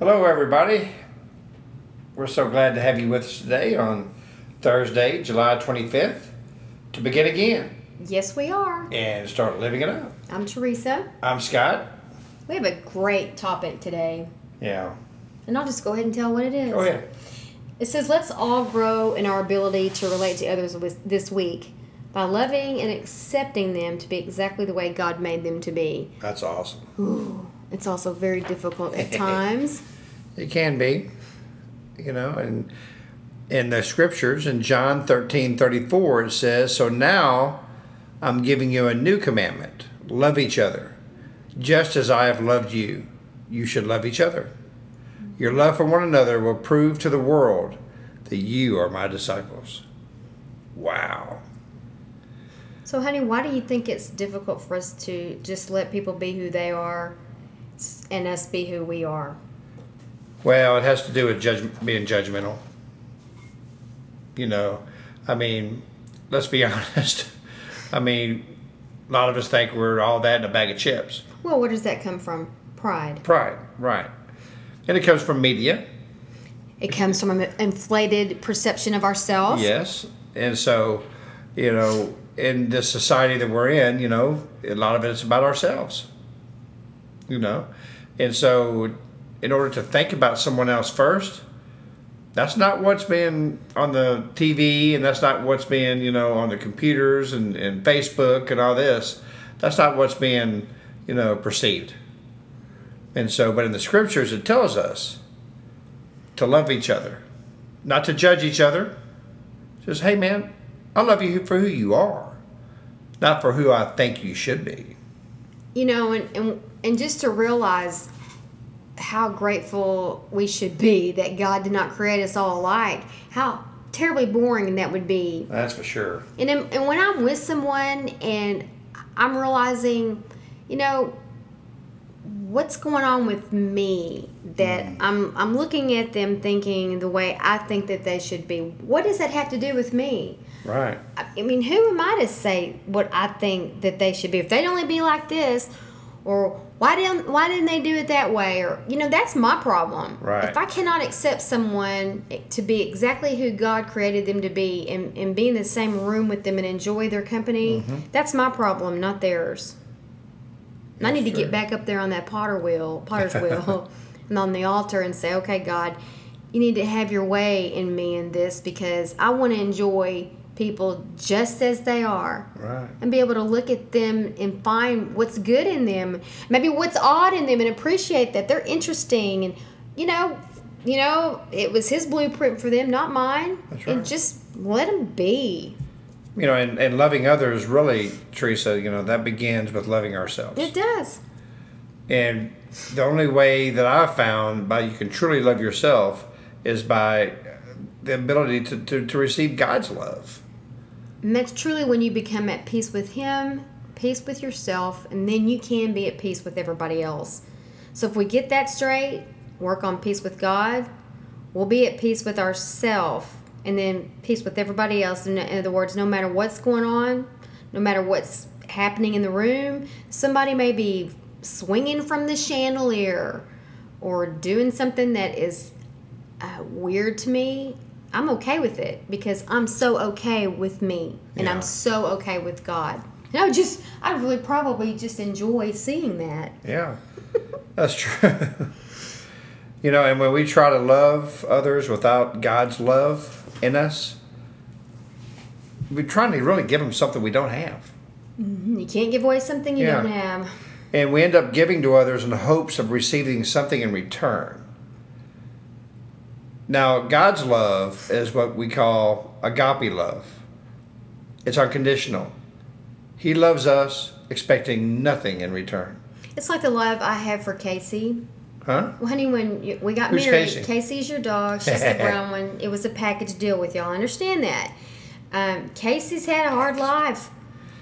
Hello, everybody. We're so glad to have you with us today on Thursday, July 25th, to begin again Yes, we are. and start living it up. I'm Teresa. I'm Scott. We have a great topic today, Yeah. and I'll just go ahead and tell what it is. Go ahead. It says, let's all grow in our ability to relate to others with this week by loving and accepting them to be exactly the way God made them to be. That's awesome. Ooh, it's also very difficult at times. It can be, you know, and in the scriptures in John 13 34, it says, So now I'm giving you a new commandment love each other. Just as I have loved you, you should love each other. Your love for one another will prove to the world that you are my disciples. Wow. So, honey, why do you think it's difficult for us to just let people be who they are and us be who we are? Well, it has to do with judge, being judgmental. You know, I mean, let's be honest. I mean, a lot of us think we're all that in a bag of chips. Well, where does that come from? Pride. Pride, right. And it comes from media, It comes from an inflated perception of ourselves. yes. And so, you know, in the society that we're in, you know, a lot of it is about ourselves. You know? And so, in order to think about someone else first, that's not what's being on the TV and that's not what's being, you know, on the computers and, and Facebook and all this. That's not what's being, you know, perceived. And so, but in the scriptures, it tells us to love each other, not to judge each other. Just, hey, man, I love you for who you are, not for who I think you should be. You know, and, and, and just to realize how grateful we should be that God did not create us all alike, how terribly boring that would be. That's for sure. And, and when I'm with someone and I'm realizing, you know, what's going on with me that mm. I'm I'm looking at them thinking the way I think that they should be. What does that have to do with me? Right. I mean, who am I to say what I think that they should be? If they'd only be like this, or why didn't why didn't they do it that way? Or you know, that's my problem. Right. If I cannot accept someone to be exactly who God created them to be, and, and be in the same room with them and enjoy their company, mm-hmm. that's my problem, not theirs. And I need to get back up there on that potter wheel, potter's wheel, and on the altar and say, okay, God, you need to have your way in me in this because I want to enjoy people just as they are Right. and be able to look at them and find what's good in them, maybe what's odd in them, and appreciate that they're interesting. And you know, you know, it was His blueprint for them, not mine. That's And just let them be. You know, and, and loving others really, Teresa, you know, that begins with loving ourselves. It does. And the only way that I've found by you can truly love yourself is by the ability to, to, to receive God's love. That's truly when you become at peace with Him, peace with yourself, and then you can be at peace with everybody else. So if we get that straight, work on peace with God, we'll be at peace with ourselves, and then peace with everybody else. In, in other words, no matter what's going on, no matter what's happening in the room, somebody may be swinging from the chandelier or doing something that is uh, weird to me, I'm okay with it because I'm so okay with me and Yeah. I'm so okay with God. And I just, I would really probably just enjoy seeing that. Yeah, that's true. you know, and when we try to love others without God's love in us, we're trying to really give them something we don't have. Mm-hmm. You can't give away something you Yeah. don't have. And we end up giving to others in hopes of receiving something in return. Now, God's love is what we call agape love. It's unconditional. He loves us expecting nothing in return. It's like the love I have for Casey. Huh? Well, honey, when you, we got Who's married, Casey? Casey's your dog. She's the brown one. It was a package deal with y'all. I understand that. Um, Casey's had a hard life.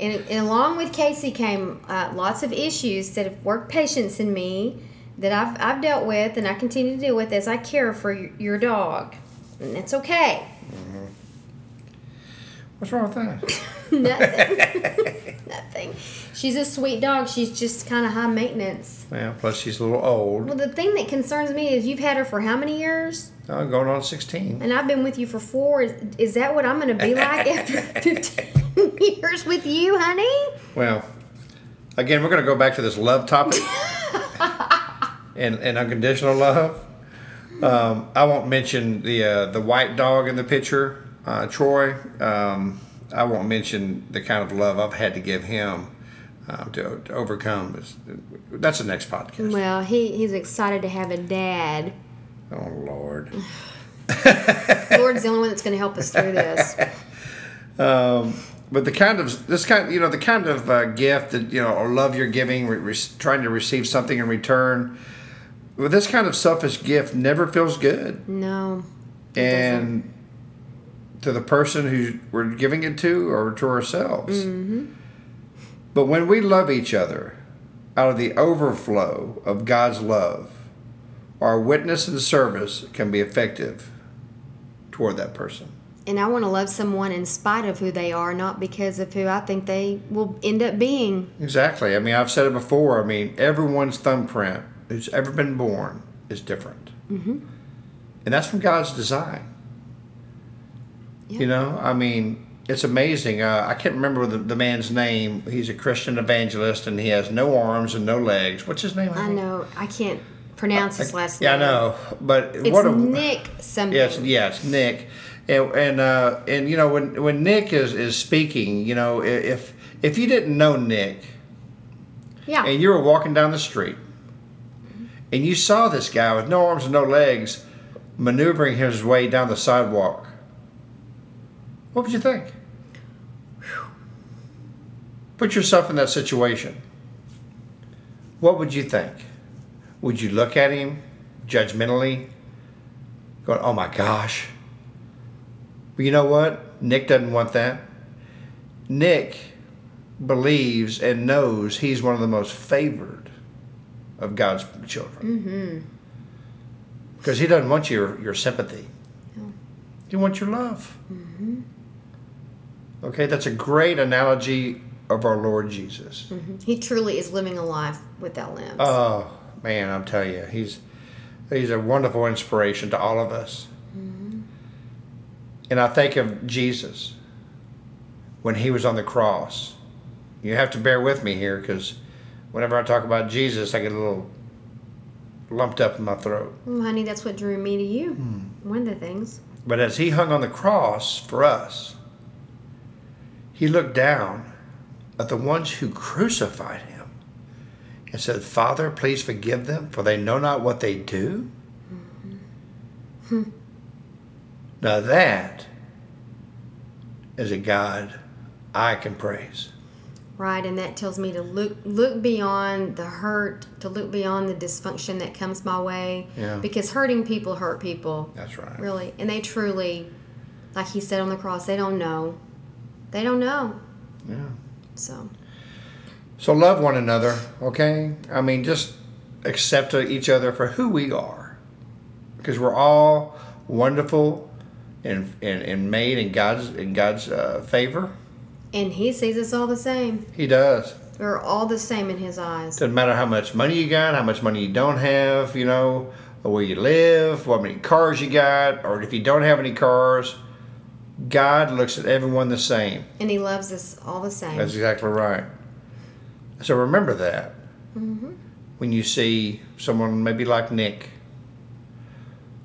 And, and along with Casey came uh, lots of issues that have worked patience in me that I've, I've dealt with and I continue to deal with as I care for your, your dog. And it's okay. What's wrong with that? Nothing. Nothing. She's a sweet dog. She's just kind of high maintenance. yeah. Plus, she's a little old. Well, the thing that concerns me is you've had her for how many years? Uh, going on sixteen. And I've been with you for four. Is, is that what I'm going to be like after 15 years with you, honey? Well, again, we're going to go back to this love topic and, and unconditional love. Um, I won't mention the uh, the white dog in the picture, uh, Troy. Um, I won't mention the kind of love I've had to give him um, to, to overcome. That's the next podcast. Well, he, he's excited to have a dad. Oh Lord. Lord's the only one that's going to help us through this. Um, but the kind of this kind, you know, the kind of uh, gift that you know, or love you're giving, re- re- trying to receive something in return. Well, this kind of selfish gift never feels good, No. and to the person who we're giving it to, or to ourselves. Mm-hmm. But when we love each other, out of the overflow of God's love, our witness and service can be effective toward that person. And I want to love someone in spite of who they are, not because of who I think they will end up being. Exactly. I mean, I've said it before. I mean, everyone's thumbprint who's ever been born is different. Mm-hmm. And that's from God's design. Yeah. You know, I mean, it's amazing. Uh, I can't remember the, the man's name. He's a Christian evangelist and he has no arms and no legs. What's his name? I know. I can't pronounce his last name. Yeah, I know. But It's what a. Nick something. Yes, yeah, it's Nick, and and uh, and you know when when Nick is is speaking, you know if if you didn't know Nick, Yeah. and you were walking down the street and you saw this guy with no arms and no legs maneuvering his way down the sidewalk, what would you think? Put yourself in that situation. What would you think? Would you look at him judgmentally, going, oh my gosh? But you know what? Nick doesn't want that. Nick believes and knows he's one of the most favored of God's children. Mm-hmm. Because he doesn't want your, your sympathy. He wants your love. Mm-hmm. Okay, that's a great analogy of our Lord Jesus. he truly is living a life without limbs. Oh man, I'm telling you, he's he's a wonderful inspiration to all of us. And I think of Jesus when he was on the cross. You have to bear with me here because whenever I talk about Jesus, I get a little lumped up in my throat. Well, honey, that's what drew me to you. Hmm. One of the things. But as he hung on the cross for us, he looked down at the ones who crucified him and said, Father, please forgive them, for they know not what they do. now that is a God I can praise. Right, and that tells me to look look beyond the hurt, to look beyond the dysfunction that comes my way. Yeah. Because hurting people hurt people. That's right. Really. And they truly, like he said on the cross, they don't know. They don't know. Yeah. So So love one another, okay? I mean, just accept each other for who we are, because we're all wonderful and and, and made in God's in God's uh, favor. And he sees us all the same. He does. We're all the same in his eyes. Doesn't matter how much money you got, how much money you don't have, you know, or where you live, what many cars you got, or if you don't have any cars. God looks at everyone the same. And he loves us all the same. That's exactly right. So remember that when you see someone maybe like Nick,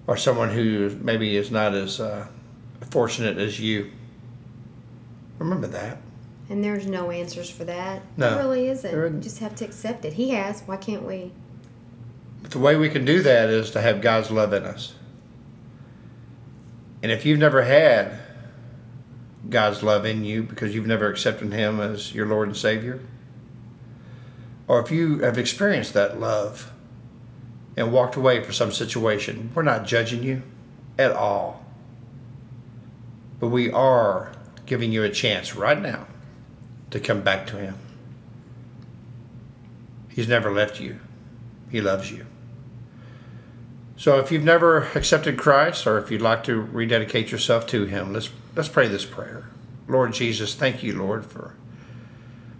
or someone who maybe is not as uh, fortunate as you. Remember that. And there's no answers for that. No, There really isn't. there isn't. You just have to accept it. He has. Why can't we? But the way we can do that is to have God's love in us. And if you've never had God's love in you because you've never accepted Him as your Lord and Savior, or if you have experienced that love and walked away from some situation, we're not judging you at all. But we are giving you a chance right now to come back to Him. He's never left you, He loves you. So if you've never accepted Christ or if you'd like to rededicate yourself to Him, let's, let's pray this prayer. Lord Jesus, thank you, Lord, for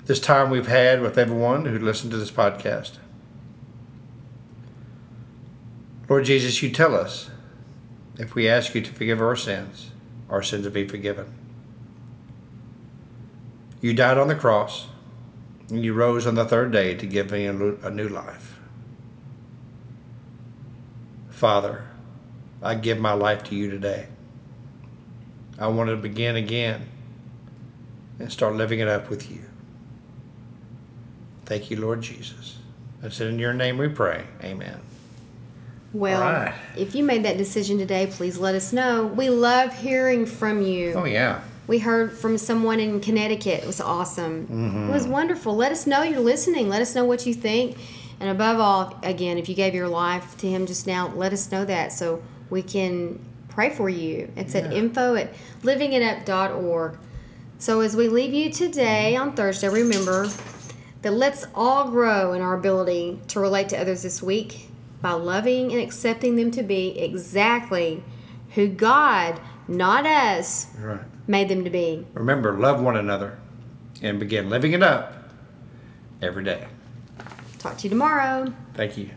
this time we've had with everyone who listened to this podcast. Lord Jesus, you tell us if we ask you to forgive our sins, our sins will be forgiven. You died on the cross, and you rose on the third day to give me a new life. Father, I give my life to you today. I want to begin again and start living it up with you. Thank you, Lord Jesus. It's in your name we pray. Amen. Well, right. if you made that decision today, please let us know. We love hearing from you. Oh, yeah. We heard from someone in Connecticut. It was awesome. Mm-hmm. It was wonderful. Let us know you're listening. Let us know what you think. And above all, again, if you gave your life to Him just now, let us know that so we can pray for you. It's yeah. at info at livingitup.org. So as we leave you today on Thursday, remember that let's all grow in our ability to relate to others this week by loving and accepting them to be exactly who God, not us, right. made them to be. Remember, love one another and begin living it up every day. Talk to you tomorrow. Thank you.